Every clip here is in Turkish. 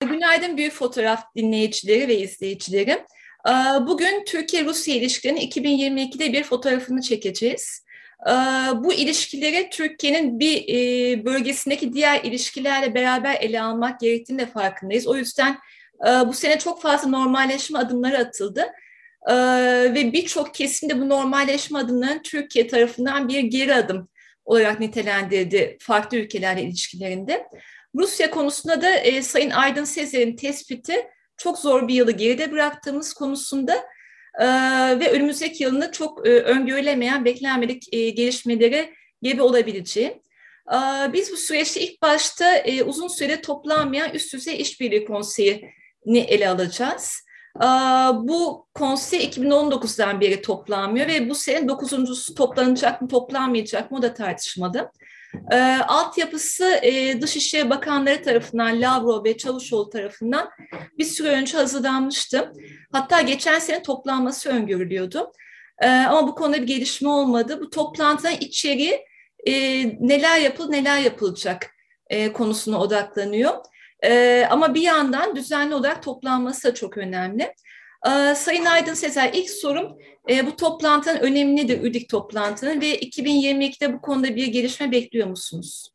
Günaydın Büyük Fotoğraf dinleyicileri ve izleyicileri. Bugün Türkiye-Rusya ilişkilerinin 2022'de bir fotoğrafını çekeceğiz. Ee, bu ilişkileri Türkiye'nin bir e, bölgesindeki diğer ilişkilerle beraber ele almak gerektiğini de farkındayız. O yüzden e, bu sene çok fazla normalleşme adımları atıldı. Ee, ve birçok kesim de bu normalleşme adımlarının Türkiye tarafından bir geri adım olarak nitelendirdi farklı ülkelerle ilişkilerinde. Rusya konusunda da e, Sayın Aydın Sezer'in tespiti çok zor bir yılı geride bıraktığımız konusunda ve önümüzdeki yılında çok e, öngörülemeyen, beklenmedik e, gelişmeleri gebe olabileceği. E, biz bu süreçte ilk başta e, uzun süre toplanmayan üst düzey işbirliği konseyini ele alacağız. E, bu konsey 2019'dan beri toplanmıyor ve bu sene dokuzuncusu toplanacak mı toplanmayacak mı o da tartışmalı. E, altyapısı e, Dışişleri Bakanları tarafından, Lavrov ve Çavuşoğlu tarafından bir süre önce hazırlanmıştı. Hatta geçen sene toplanması öngörülüyordu. E, ama bu konuda bir gelişme olmadı. Bu toplantının içeriği e, neler yapıl, neler yapılacak e, konusuna odaklanıyor. E, ama bir yandan düzenli olarak toplanması da çok önemli. Ee, Sayın Aydın Sezer, ilk sorum e, bu toplantının önemi nedir, ÜDİK toplantının ve 2022'de bu konuda bir gelişme bekliyor musunuz?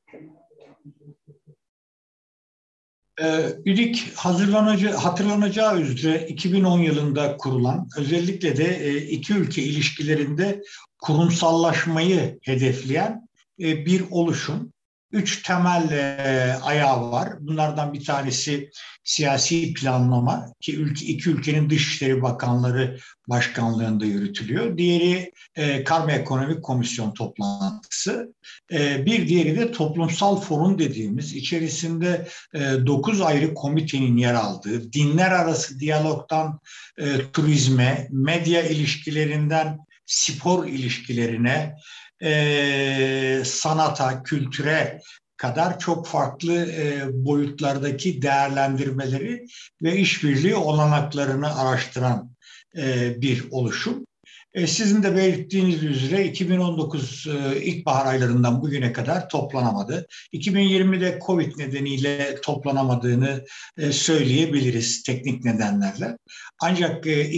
Ee, ÜDİK hazırlanacağı, hatırlanacağı üzere 2010 yılında kurulan özellikle de e, iki ülke ilişkilerinde kurumsallaşmayı hedefleyen e, bir oluşum üç temel e, ayağı var. Bunlardan bir tanesi siyasi planlama ki ülke, iki ülkenin Dışişleri Bakanları başkanlığında yürütülüyor. Diğeri e, Karma Ekonomik Komisyon toplantısı. E, bir diğeri de toplumsal forum dediğimiz içerisinde e, 9 ayrı komitenin yer aldığı dinler arası diyalogtan e, turizme, medya ilişkilerinden spor ilişkilerine, e, sanata, kültüre kadar çok farklı e, boyutlardaki değerlendirmeleri ve işbirliği olanaklarını araştıran e, bir oluşum. E, sizin de belirttiğiniz üzere 2019 e, ilkbahar aylarından bugüne kadar toplanamadı. 2020'de Covid nedeniyle toplanamadığını e, söyleyebiliriz teknik nedenlerle. Ancak e,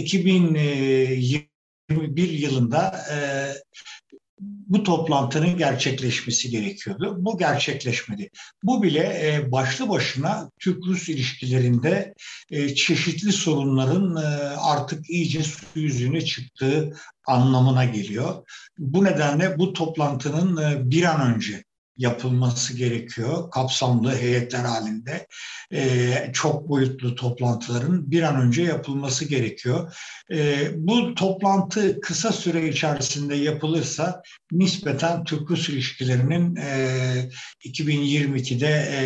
2021 yılında e, bu toplantının gerçekleşmesi gerekiyordu. Bu gerçekleşmedi. Bu bile e, başlı başına Türk-Rus ilişkilerinde e, çeşitli sorunların e, artık iyice su yüzüne çıktığı anlamına geliyor. Bu nedenle bu toplantının e, bir an önce yapılması gerekiyor. Kapsamlı heyetler halinde e, çok boyutlu toplantıların bir an önce yapılması gerekiyor. E, bu toplantı kısa süre içerisinde yapılırsa nispeten Türk-Rus ilişkilerinin e, 2022'de e,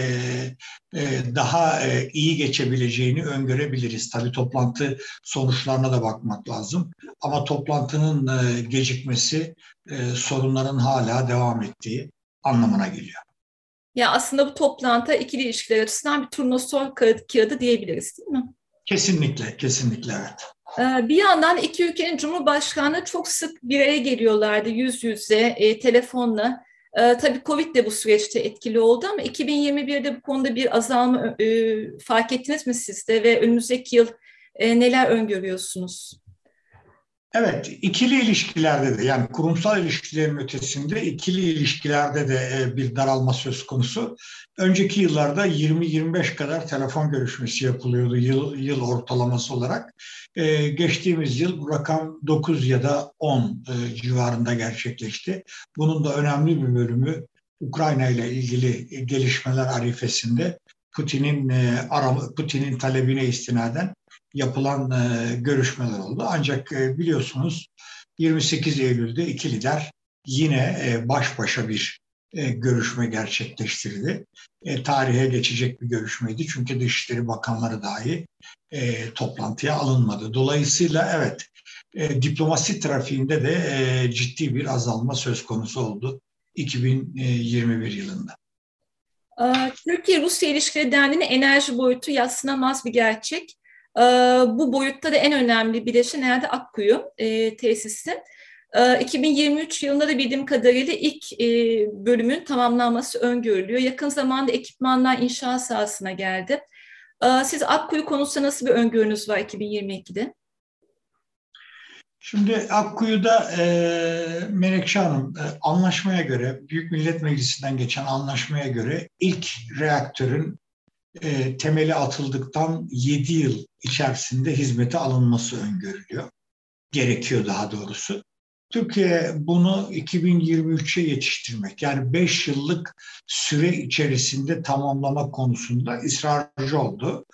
e, daha e, iyi geçebileceğini öngörebiliriz. Tabii toplantı sonuçlarına da bakmak lazım. Ama toplantının e, gecikmesi e, sorunların hala devam ettiği anlamına geliyor. Ya aslında bu toplantı ikili ilişkiler açısından bir turnusol kağıdı diyebiliriz değil mi? Kesinlikle, kesinlikle evet. Ee, bir yandan iki ülkenin cumhurbaşkanı çok sık bir araya geliyorlardı yüz yüze, e, telefonla. E, tabii Covid de bu süreçte etkili oldu ama 2021'de bu konuda bir azalma e, fark ettiniz mi siz de ve önümüzdeki yıl e, neler öngörüyorsunuz? Evet, ikili ilişkilerde de yani kurumsal ilişkilerin ötesinde ikili ilişkilerde de e, bir daralma söz konusu. Önceki yıllarda 20-25 kadar telefon görüşmesi yapılıyordu yıl, yıl ortalaması olarak. Ee, geçtiğimiz yıl bu rakam 9 ya da 10 e, civarında gerçekleşti. Bunun da önemli bir bölümü Ukrayna ile ilgili gelişmeler arifesinde Putin'in e, Putin'in talebine istinaden yapılan e, görüşmeler oldu. Ancak e, biliyorsunuz 28 Eylül'de iki lider yine e, baş başa bir e, görüşme gerçekleştirdi. E, tarihe geçecek bir görüşmeydi çünkü Dışişleri Bakanları dahi e, toplantıya alınmadı. Dolayısıyla evet e, diplomasi trafiğinde de e, ciddi bir azalma söz konusu oldu 2021 yılında. Türkiye-Rusya ilişkileri dendiğinde enerji boyutu yatsınamaz bir gerçek. Bu boyutta da en önemli bileşen herhalde Akkuyu e, tesisi. 2023 yılında da bildiğim kadarıyla ilk e, bölümün tamamlanması öngörülüyor. Yakın zamanda ekipmanlar inşaat sahasına geldi. Siz Akkuyu konusunda nasıl bir öngörünüz var 2022'de? Şimdi Akkuyu'da e, Menekşe Hanım e, anlaşmaya göre, Büyük Millet Meclisi'nden geçen anlaşmaya göre ilk reaktörün e, temeli atıldıktan 7 yıl içerisinde hizmete alınması öngörülüyor. Gerekiyor daha doğrusu. Türkiye bunu 2023'e yetiştirmek yani 5 yıllık süre içerisinde tamamlama konusunda ısrarcı oldu.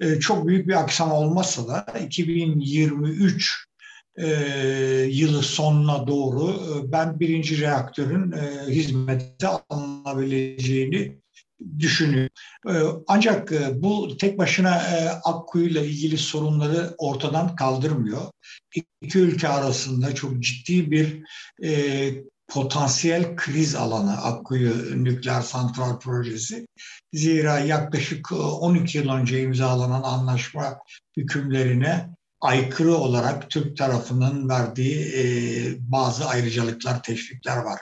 E, çok büyük bir aksam olmasa da 2023 e, yılı sonuna doğru e, ben birinci reaktörün e, hizmete alınabileceğini düşünüyorum. E, ancak e, bu tek başına e, Akkuyu ile ilgili sorunları ortadan kaldırmıyor. İki ülke arasında çok ciddi bir e, potansiyel kriz alanı Akkuyu Nükleer Santral Projesi. Zira yaklaşık 12 yıl önce imzalanan anlaşma hükümlerine aykırı olarak Türk tarafının verdiği bazı ayrıcalıklar, teşvikler var.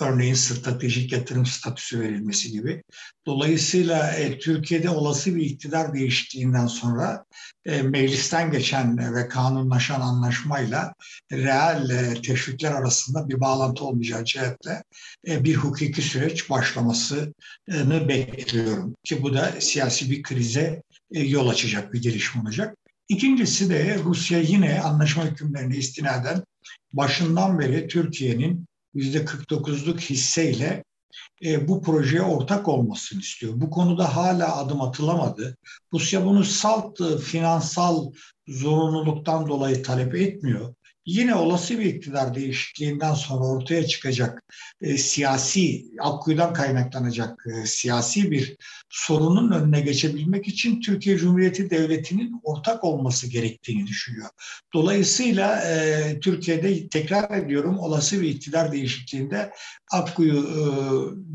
Örneğin stratejik yatırım statüsü verilmesi gibi. Dolayısıyla e, Türkiye'de olası bir iktidar değişikliğinden sonra e, meclisten geçen ve kanunlaşan anlaşmayla reel e, teşvikler arasında bir bağlantı olmayacağı cihetle e, bir hukuki süreç başlamasını bekliyorum. Ki bu da siyasi bir krize e, yol açacak bir gelişme olacak. İkincisi de Rusya yine anlaşma hükümlerine istinaden başından beri Türkiye'nin %49'luk hisseyle e, bu projeye ortak olmasını istiyor. Bu konuda hala adım atılamadı. Rusya bunu salt e, finansal zorunluluktan dolayı talep etmiyor yine olası bir iktidar değişikliğinden sonra ortaya çıkacak e, siyasi, Akkuyu'dan kaynaklanacak e, siyasi bir sorunun önüne geçebilmek için Türkiye Cumhuriyeti Devleti'nin ortak olması gerektiğini düşünüyor. Dolayısıyla e, Türkiye'de tekrar ediyorum olası bir iktidar değişikliğinde Akkuyu e,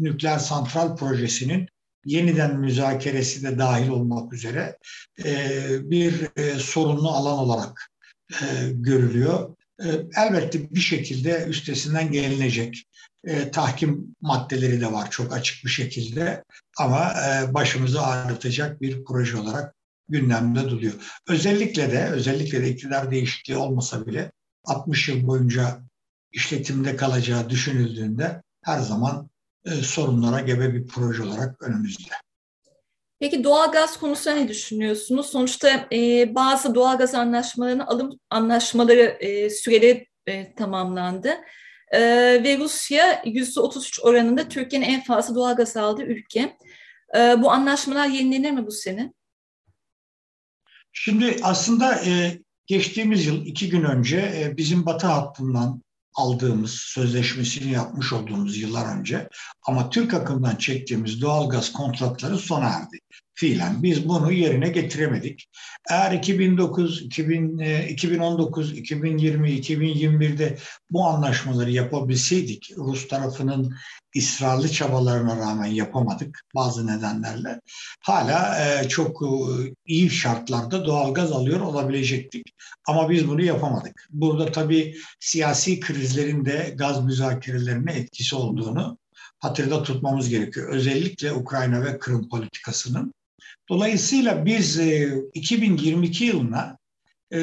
nükleer santral projesinin yeniden müzakeresi de dahil olmak üzere e, bir e, sorunlu alan olarak e, görülüyor. Ee, elbette bir şekilde üstesinden gelinecek. E, tahkim maddeleri de var çok açık bir şekilde ama e, başımızı ağrıtacak bir proje olarak gündemde duruyor. Özellikle de özellikle de iktidar değişikliği olmasa bile 60 yıl boyunca işletimde kalacağı düşünüldüğünde her zaman e, sorunlara gebe bir proje olarak önümüzde. Peki doğalgaz konusunda ne düşünüyorsunuz? Sonuçta e, bazı doğalgaz anlaşmalarının alım anlaşmaları e, süreleri e, tamamlandı. E, ve Rusya %33 oranında Türkiye'nin en fazla doğalgaz aldığı ülke. E, bu anlaşmalar yenilenir mi bu sene? Şimdi aslında e, geçtiğimiz yıl iki gün önce e, bizim batı hattından aldığımız sözleşmesini yapmış olduğumuz yıllar önce ama Türk akımdan çektiğimiz doğalgaz kontratları sona erdi fiilen. Biz bunu yerine getiremedik. Eğer 2009, 2000, 2019, 2020, 2021'de bu anlaşmaları yapabilseydik, Rus tarafının ısrarlı çabalarına rağmen yapamadık bazı nedenlerle. Hala e, çok e, iyi şartlarda doğalgaz alıyor olabilecektik. Ama biz bunu yapamadık. Burada tabii siyasi krizlerin de gaz müzakerelerine etkisi olduğunu hatırda tutmamız gerekiyor. Özellikle Ukrayna ve Kırım politikasının. Dolayısıyla biz e, 2022 yılına e,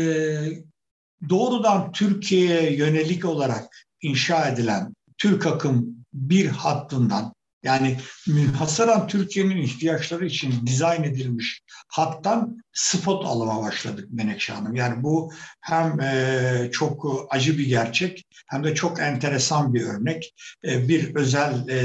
doğrudan Türkiye'ye yönelik olarak inşa edilen Türk akım bir hattından yani münhasıran Türkiye'nin ihtiyaçları için dizayn edilmiş hattan spot alıma başladık Menekşe Hanım. Yani bu hem e, çok acı bir gerçek hem de çok enteresan bir örnek. E, bir özel e,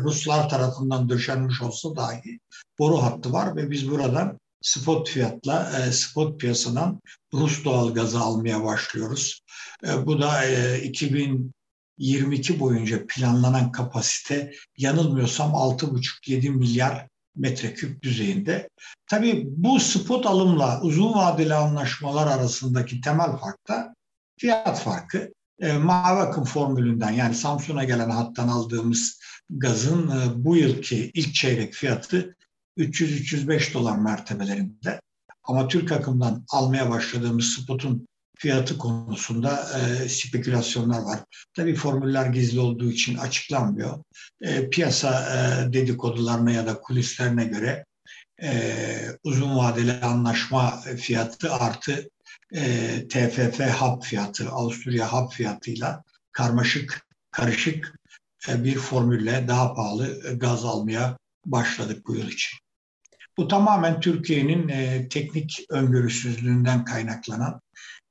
Ruslar tarafından döşenmiş olsa dahi boru hattı var ve biz buradan spot fiyatla e, spot piyasadan Rus doğal gazı almaya başlıyoruz. E, bu da e, 2000 22 boyunca planlanan kapasite yanılmıyorsam 6,5-7 milyar metreküp düzeyinde. Tabii bu spot alımla uzun vadeli anlaşmalar arasındaki temel fark da fiyat farkı. e, mavi akım formülünden yani Samsun'a gelen hattan aldığımız gazın e, bu yılki ilk çeyrek fiyatı 300-305 dolar mertebelerinde. Ama Türk akımdan almaya başladığımız spotun fiyatı konusunda e, spekülasyonlar var. Tabii formüller gizli olduğu için açıklanmıyor. E, piyasa e, dedikodularına ya da kulislerine göre e, uzun vadeli anlaşma fiyatı artı e, TFF hap fiyatı, Avusturya hap fiyatıyla karmaşık, karışık e, bir formülle daha pahalı gaz almaya başladık bu yıl için. Bu tamamen Türkiye'nin e, teknik öngörüsüzlüğünden kaynaklanan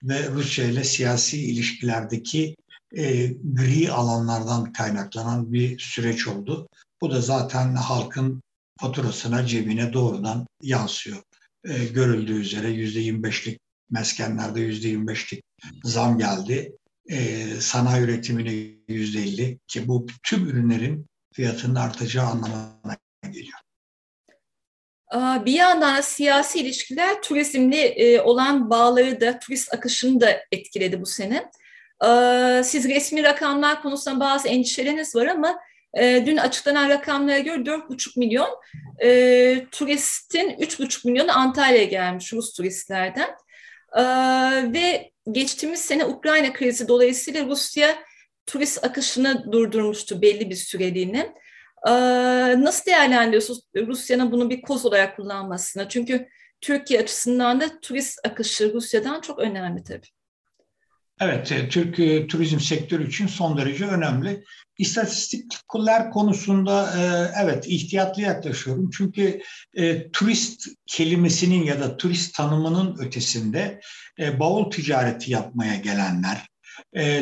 ve Rusya ile siyasi ilişkilerdeki e, gri alanlardan kaynaklanan bir süreç oldu. Bu da zaten halkın faturasına, cebine doğrudan yansıyor. E, görüldüğü üzere yüzde 25'lik meskenlerde yüzde 25'lik zam geldi. E, sanayi üretimine yüzde 50 ki bu tüm ürünlerin fiyatının artacağı anlamına. Bir yandan da siyasi ilişkiler turizmle e, olan bağları da, turist akışını da etkiledi bu sene. Siz resmi rakamlar konusunda bazı endişeleriniz var ama e, dün açıklanan rakamlara göre 4,5 milyon e, turistin 3,5 milyonu Antalya'ya gelmiş Rus turistlerden. Ve geçtiğimiz sene Ukrayna krizi dolayısıyla Rusya turist akışını durdurmuştu belli bir süreliğine. Nasıl değerlendiriyorsunuz Rusya'nın bunu bir koz olarak kullanmasını? Çünkü Türkiye açısından da turist akışı Rusya'dan çok önemli tabii. Evet, e, Türk turizm sektörü için son derece önemli. İstatistikler konusunda e, evet ihtiyatlı yaklaşıyorum. Çünkü e, turist kelimesinin ya da turist tanımının ötesinde e, bavul ticareti yapmaya gelenler,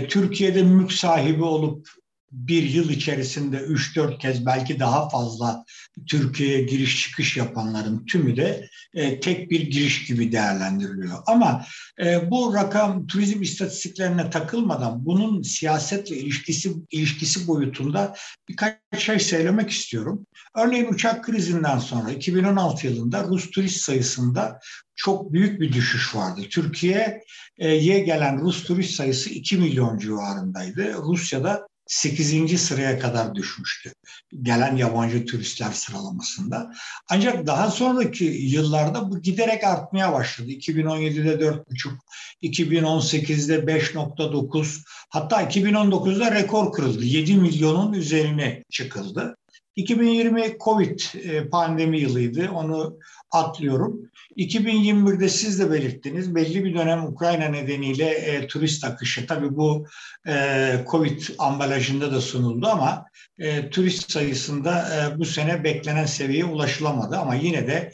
Türkiye'de mülk sahibi olup bir yıl içerisinde 3-4 kez belki daha fazla Türkiye'ye giriş çıkış yapanların tümü de e, tek bir giriş gibi değerlendiriliyor. Ama e, bu rakam turizm istatistiklerine takılmadan bunun siyasetle ilişkisi ilişkisi boyutunda birkaç şey söylemek istiyorum. Örneğin uçak krizinden sonra 2016 yılında Rus turist sayısında çok büyük bir düşüş vardı. Türkiye'ye gelen Rus turist sayısı 2 milyon civarındaydı. Rusya'da 8. sıraya kadar düşmüştü. Gelen yabancı turistler sıralamasında. Ancak daha sonraki yıllarda bu giderek artmaya başladı. 2017'de 4,5, 2018'de 5,9, hatta 2019'da rekor kırıldı. 7 milyonun üzerine çıkıldı. 2020 Covid e, pandemi yılıydı. Onu atlıyorum. 2021'de siz de belirttiniz. Belli bir dönem Ukrayna nedeniyle e, turist akışı tabii bu e, Covid ambalajında da sunuldu ama e, turist sayısında e, bu sene beklenen seviyeye ulaşılamadı ama yine de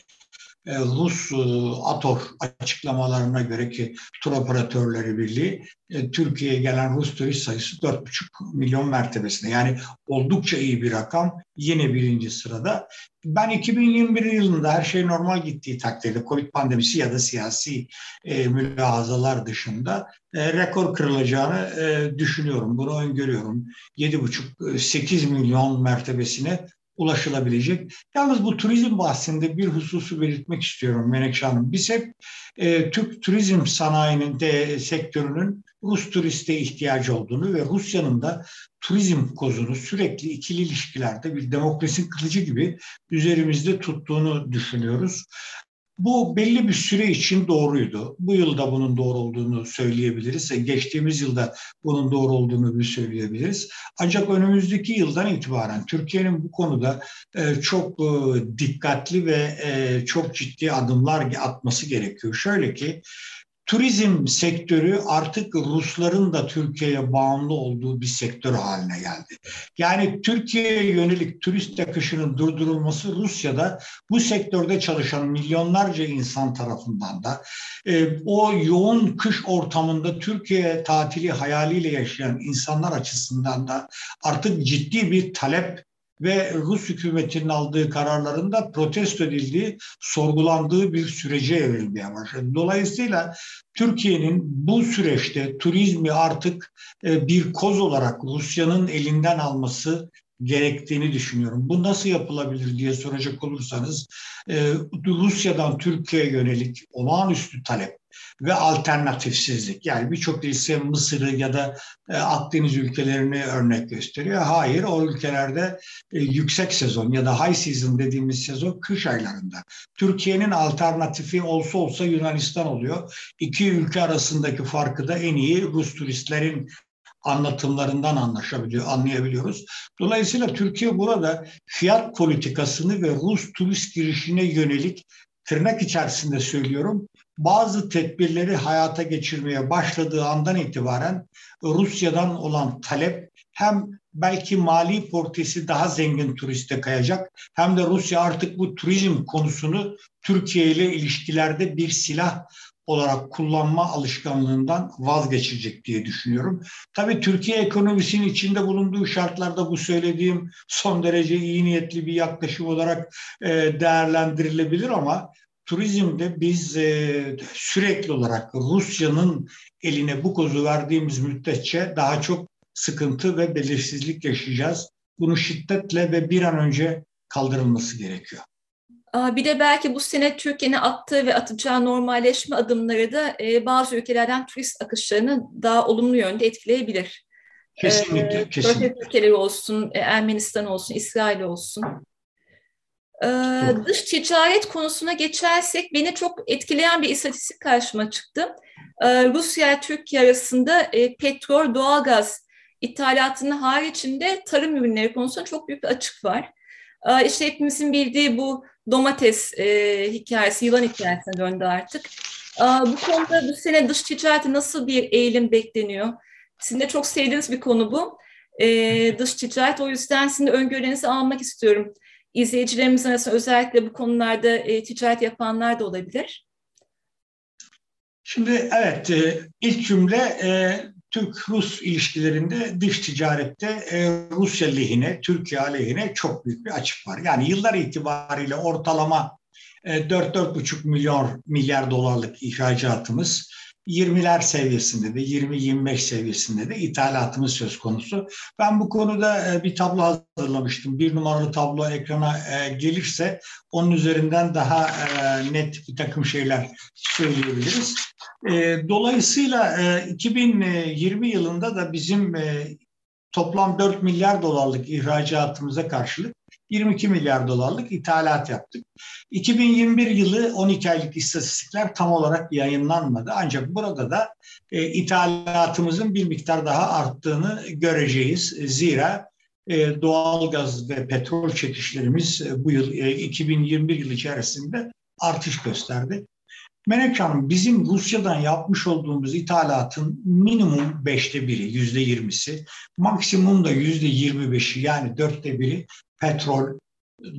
e, Rus e, ATOR açıklamalarına göre ki tur operatörleri birliği e, Türkiye'ye gelen Rus turist sayısı 4,5 milyon mertebesinde. Yani oldukça iyi bir rakam. Yine birinci sırada. Ben 2021 yılında her şey normal gittiği takdirde Covid pandemisi ya da siyasi e, mülahazalar dışında rekor kırılacağını düşünüyorum. Bunu öngörüyorum. 7,5-8 milyon mertebesine ulaşılabilecek. Yalnız bu turizm bahsinde bir hususu belirtmek istiyorum Menekşe Hanım. Biz hep e, Türk turizm sanayinin de sektörünün Rus turiste ihtiyacı olduğunu ve Rusya'nın da turizm kozunu sürekli ikili ilişkilerde bir demokrasi kılıcı gibi üzerimizde tuttuğunu düşünüyoruz. Bu belli bir süre için doğruydu. Bu yılda bunun doğru olduğunu söyleyebiliriz. Geçtiğimiz yılda bunun doğru olduğunu bir söyleyebiliriz. Ancak önümüzdeki yıldan itibaren Türkiye'nin bu konuda e, çok e, dikkatli ve e, çok ciddi adımlar atması gerekiyor. Şöyle ki turizm sektörü artık Rusların da Türkiye'ye bağımlı olduğu bir sektör haline geldi. Yani Türkiye'ye yönelik turist akışının durdurulması Rusya'da bu sektörde çalışan milyonlarca insan tarafından da e, o yoğun kış ortamında Türkiye tatili hayaliyle yaşayan insanlar açısından da artık ciddi bir talep ve Rus hükümetinin aldığı kararlarında protesto edildiği, sorgulandığı bir sürece evrilmeye başladı. Dolayısıyla Türkiye'nin bu süreçte turizmi artık e, bir koz olarak Rusya'nın elinden alması gerektiğini düşünüyorum. Bu nasıl yapılabilir diye soracak olursanız e, Rusya'dan Türkiye'ye yönelik olağanüstü talep ve alternatifsizlik. Yani birçok lise Mısır'ı ya da e, Akdeniz ülkelerini örnek gösteriyor. Hayır o ülkelerde e, yüksek sezon ya da high season dediğimiz sezon kış aylarında. Türkiye'nin alternatifi olsa olsa Yunanistan oluyor. İki ülke arasındaki farkı da en iyi Rus turistlerin anlatımlarından anlaşabiliyor, anlayabiliyoruz. Dolayısıyla Türkiye burada fiyat politikasını ve Rus turist girişine yönelik tırnak içerisinde söylüyorum bazı tedbirleri hayata geçirmeye başladığı andan itibaren Rusya'dan olan talep hem belki mali portesi daha zengin turiste kayacak hem de Rusya artık bu turizm konusunu Türkiye ile ilişkilerde bir silah olarak kullanma alışkanlığından vazgeçecek diye düşünüyorum. Tabii Türkiye ekonomisinin içinde bulunduğu şartlarda bu söylediğim son derece iyi niyetli bir yaklaşım olarak e, değerlendirilebilir ama turizmde biz e, sürekli olarak Rusya'nın eline bu kozu verdiğimiz müddetçe daha çok sıkıntı ve belirsizlik yaşayacağız. Bunu şiddetle ve bir an önce kaldırılması gerekiyor. Bir de belki bu sene Türkiye'nin attığı ve atacağı normalleşme adımları da e, bazı ülkelerden turist akışlarını daha olumlu yönde etkileyebilir. Kesinlikle, ee, kesinlikle. ülkeleri olsun, e, Ermenistan olsun, İsrail olsun. Ee, dış ticaret konusuna geçersek beni çok etkileyen bir istatistik karşıma çıktı. Ee, Rusya Türkiye arasında e, petrol, doğalgaz ithalatının haricinde tarım ürünleri konusunda çok büyük bir açık var. Ee, işte hepimizin bildiği bu domates e, hikayesi, yılan hikayesine döndü artık. Bu konuda bu sene dış ticareti nasıl bir eğilim bekleniyor? Sizin de çok sevdiğiniz bir konu bu. Dış ticaret o yüzden sizin öngörülerinizi almak istiyorum. İzleyicilerimiz arasında özellikle bu konularda e, ticaret yapanlar da olabilir. Şimdi evet e, ilk cümle e, Türk-Rus ilişkilerinde dış ticarette e, Rusya lehine, Türkiye aleyhine çok büyük bir açık var. Yani yıllar itibariyle ortalama e, 4-4,5 milyon milyar dolarlık ihracatımız 20'ler seviyesinde de 20-25 seviyesinde de ithalatımız söz konusu. Ben bu konuda e, bir tablo hazırlamıştım. Bir numaralı tablo ekrana e, gelirse onun üzerinden daha e, net bir takım şeyler söyleyebiliriz. Dolayısıyla 2020 yılında da bizim toplam 4 milyar dolarlık ihracatımıza karşılık 22 milyar dolarlık ithalat yaptık. 2021 yılı 12 aylık istatistikler tam olarak yayınlanmadı. Ancak burada da e, ithalatımızın bir miktar daha arttığını göreceğiz. Zira e, doğalgaz ve petrol çekişlerimiz e, bu yıl e, 2021 yılı içerisinde artış gösterdi. Melek Hanım bizim Rusya'dan yapmış olduğumuz ithalatın minimum beşte biri, yüzde yirmisi, maksimum da yüzde yirmi beşi yani dörtte biri petrol,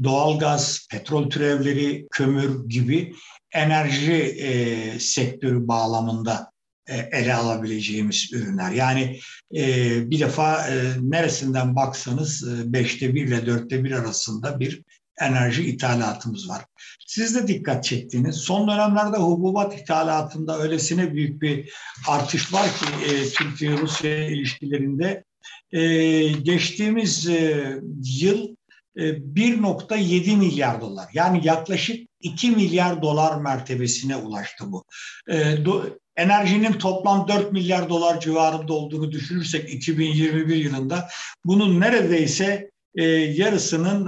doğalgaz, petrol türevleri, kömür gibi enerji e, sektörü bağlamında e, ele alabileceğimiz ürünler. Yani e, bir defa e, neresinden baksanız e, beşte bir ile dörtte bir arasında bir enerji ithalatımız var. Siz de dikkat çektiğiniz son dönemlerde hububat ithalatında öylesine büyük bir artış var ki e, Türkiye-Rusya ilişkilerinde e, geçtiğimiz e, yıl 1.7 e, milyar dolar yani yaklaşık 2 milyar dolar mertebesine ulaştı bu. E, enerjinin toplam 4 milyar dolar civarında olduğunu düşünürsek 2021 yılında bunun neredeyse e, yarısının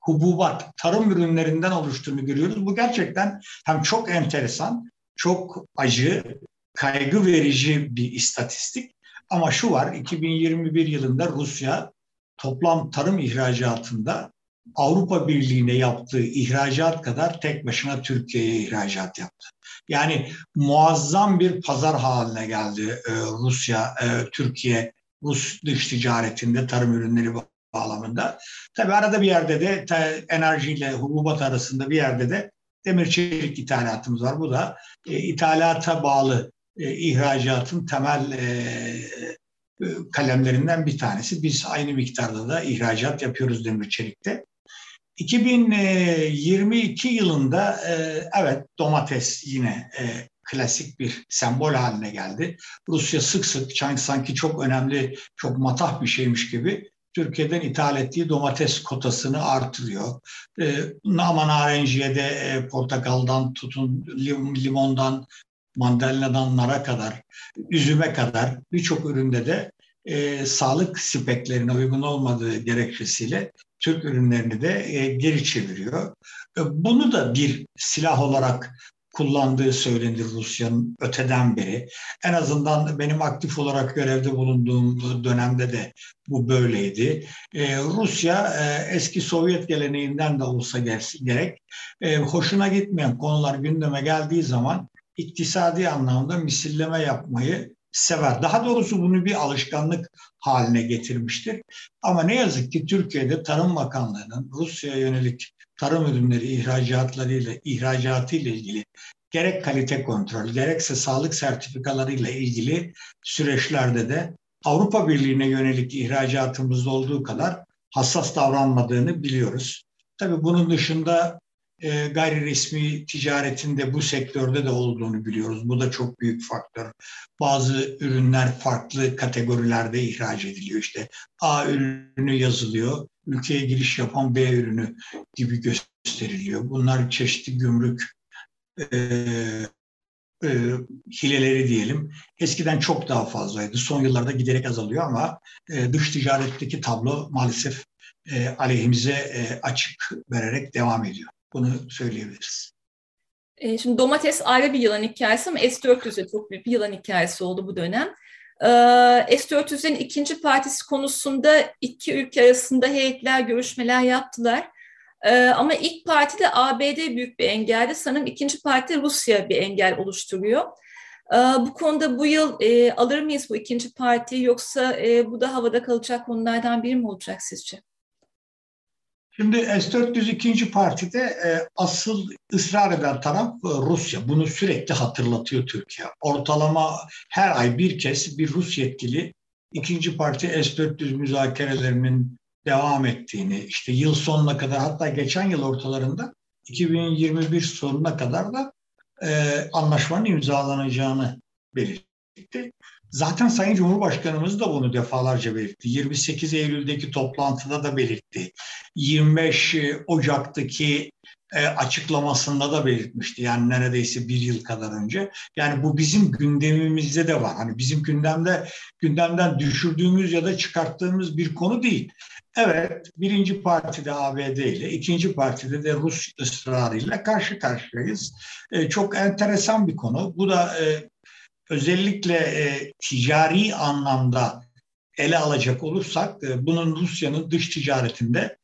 hububat, tarım ürünlerinden oluştuğunu görüyoruz. Bu gerçekten hem çok enteresan, çok acı, kaygı verici bir istatistik. Ama şu var, 2021 yılında Rusya toplam tarım ihracatında Avrupa Birliği'ne yaptığı ihracat kadar tek başına Türkiye'ye ihracat yaptı. Yani muazzam bir pazar haline geldi e, Rusya, e, Türkiye, Rus dış ticaretinde tarım ürünleri bağlamında. Tabi arada bir yerde de enerjiyle hububat arasında bir yerde de demir çelik ithalatımız var. Bu da e, ithalata bağlı ihracatın temel e, kalemlerinden bir tanesi. Biz aynı miktarda da ihracat yapıyoruz demir çelikte. 2022 yılında e, evet domates yine e, klasik bir sembol haline geldi. Rusya sık sık sanki çok önemli, çok matah bir şeymiş gibi Türkiye'den ithal ettiği domates kotasını artırıyor. E, ama narenciye de e, portakaldan tutun lim, limondan mandalinadan nara kadar, üzüme kadar birçok üründe de e, sağlık speklerine uygun olmadığı gerekçesiyle Türk ürünlerini de e, geri çeviriyor. E, bunu da bir silah olarak kullandığı söylenir Rusya'nın öteden beri. En azından benim aktif olarak görevde bulunduğum dönemde de bu böyleydi. Ee, Rusya e, eski Sovyet geleneğinden de olsa gerek e, hoşuna gitmeyen konular gündeme geldiği zaman iktisadi anlamda misilleme yapmayı sever. Daha doğrusu bunu bir alışkanlık haline getirmiştir. Ama ne yazık ki Türkiye'de Tarım Bakanlığı'nın Rusya'ya yönelik tarım ürünleri ihracatlarıyla ihracatı ile ilgili gerek kalite kontrol gerekse sağlık sertifikalarıyla ilgili süreçlerde de Avrupa Birliği'ne yönelik ihracatımızda olduğu kadar hassas davranmadığını biliyoruz. Tabii bunun dışında e, gayri resmi ticaretinde bu sektörde de olduğunu biliyoruz. Bu da çok büyük faktör. Bazı ürünler farklı kategorilerde ihraç ediliyor. İşte A ürünü yazılıyor, ülkeye giriş yapan B ürünü gibi gösteriliyor. Bunlar çeşitli gümrük e, e, hileleri diyelim. Eskiden çok daha fazlaydı. Son yıllarda giderek azalıyor ama e, dış ticaretteki tablo maalesef e, aleyhimize e, açık vererek devam ediyor. Bunu söyleyebiliriz. E, şimdi domates ayrı bir yılan hikayesi ama S-400 de çok büyük bir yılan hikayesi oldu bu dönem. E, S-400'lerin ikinci partisi konusunda iki ülke arasında heyetler görüşmeler yaptılar. E, ama ilk partide ABD büyük bir engeldi. Sanırım ikinci parti Rusya bir engel oluşturuyor. Bu konuda bu yıl e, alır mıyız bu ikinci partiyi yoksa e, bu da havada kalacak konulardan biri mi olacak sizce? Şimdi S-402. partide e, asıl ısrar eden taraf e, Rusya. Bunu sürekli hatırlatıyor Türkiye. Ortalama her ay bir kez bir Rus yetkili ikinci parti S-400 müzakerelerinin devam ettiğini, işte yıl sonuna kadar hatta geçen yıl ortalarında 2021 sonuna kadar da e, anlaşmanın imzalanacağını belirtti. Zaten Sayın Cumhurbaşkanımız da bunu defalarca belirtti. 28 Eylül'deki toplantıda da belirtti. 25 Ocak'taki e, açıklamasında da belirtmişti. Yani neredeyse bir yıl kadar önce. Yani bu bizim gündemimizde de var. Hani bizim gündemde gündemden düşürdüğümüz ya da çıkarttığımız bir konu değil. Evet, birinci partide ABD ile, ikinci partide de Rus ısrarıyla karşı karşıyayız. E, çok enteresan bir konu. Bu da e, özellikle e, ticari anlamda ele alacak olursak e, bunun Rusya'nın dış ticaretinde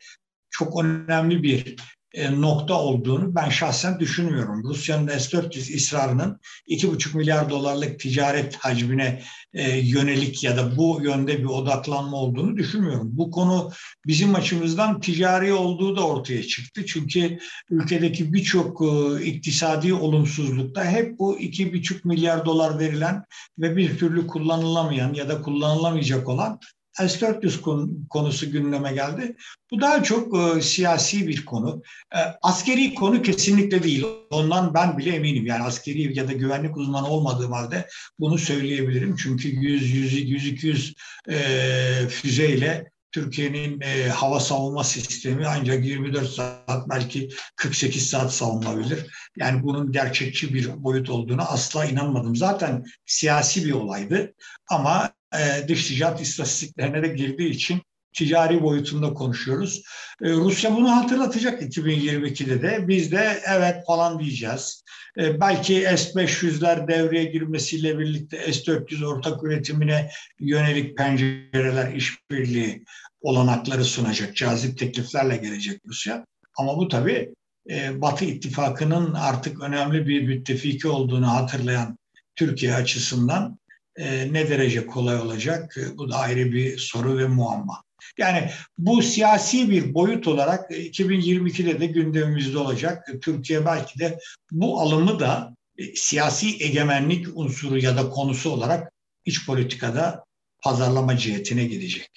çok önemli bir nokta olduğunu ben şahsen düşünmüyorum. Rusya'nın S-400 ısrarının 2,5 milyar dolarlık ticaret hacmine e, yönelik ya da bu yönde bir odaklanma olduğunu düşünmüyorum. Bu konu bizim açımızdan ticari olduğu da ortaya çıktı. Çünkü ülkedeki birçok e, iktisadi olumsuzlukta hep bu 2,5 milyar dolar verilen ve bir türlü kullanılamayan ya da kullanılamayacak olan S-400 konusu gündeme geldi. Bu daha çok e, siyasi bir konu. E, askeri konu kesinlikle değil. Ondan ben bile eminim. Yani askeri ya da güvenlik uzmanı olmadığım halde bunu söyleyebilirim. Çünkü 100-100-200 e, füzeyle Türkiye'nin e, hava savunma sistemi ancak 24 saat belki 48 saat savunulabilir. Yani bunun gerçekçi bir boyut olduğunu asla inanmadım. Zaten siyasi bir olaydı ama e, dış ticaret istatistiklerine de girdiği için ticari boyutunda konuşuyoruz. E, Rusya bunu hatırlatacak 2022'de de. Biz de evet falan diyeceğiz. E, belki S-500'ler devreye girmesiyle birlikte S-400 ortak üretimine yönelik pencereler, işbirliği olanakları sunacak. Cazip tekliflerle gelecek Rusya. Ama bu tabii e, Batı ittifakının artık önemli bir müttefiki olduğunu hatırlayan Türkiye açısından e, ne derece kolay olacak? E, bu da ayrı bir soru ve muamma. Yani bu siyasi bir boyut olarak 2022'de de gündemimizde olacak. Türkiye belki de bu alımı da e, siyasi egemenlik unsuru ya da konusu olarak iç politikada pazarlama cihetine gidecek.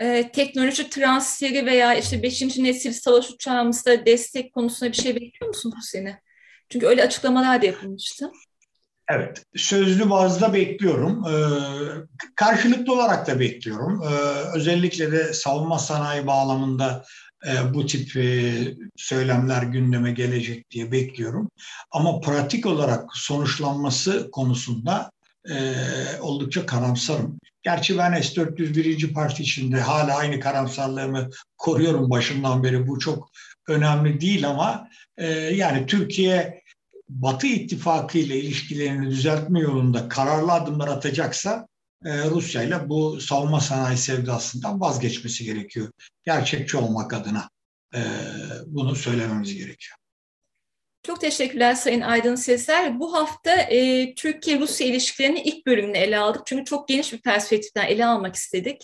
Ee, teknoloji transferi veya işte 5. nesil savaş uçağımızda destek konusunda bir şey bekliyor musun Hüseyin'e? Çünkü öyle açıklamalar da yapılmıştı. Evet, sözlü bazda bekliyorum. Ee, karşılıklı olarak da bekliyorum. Ee, özellikle de savunma sanayi bağlamında e, bu tip e, söylemler gündeme gelecek diye bekliyorum. Ama pratik olarak sonuçlanması konusunda e, oldukça karamsarım. Gerçi ben S-401. Parti içinde hala aynı karamsarlığımı koruyorum başından beri. Bu çok önemli değil ama e, yani Türkiye Batı ittifakı ile ilişkilerini düzeltme yolunda kararlı adımlar atacaksa e, Rusya ile bu savunma sanayi sevdasından vazgeçmesi gerekiyor. Gerçekçi olmak adına e, bunu söylememiz gerekiyor. Çok teşekkürler Sayın Aydın Sezer. Bu hafta e, Türkiye-Rusya ilişkilerinin ilk bölümünü ele aldık. Çünkü çok geniş bir perspektiften ele almak istedik.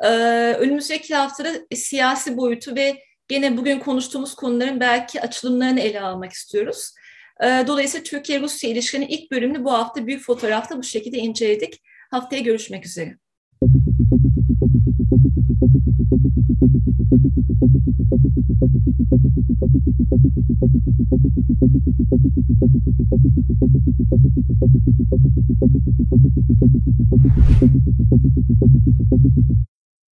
E, önümüzdeki haftada siyasi boyutu ve gene bugün konuştuğumuz konuların belki açılımlarını ele almak istiyoruz. E, dolayısıyla Türkiye-Rusya ilişkilerinin ilk bölümünü bu hafta büyük fotoğrafta bu şekilde inceledik. Haftaya görüşmek üzere.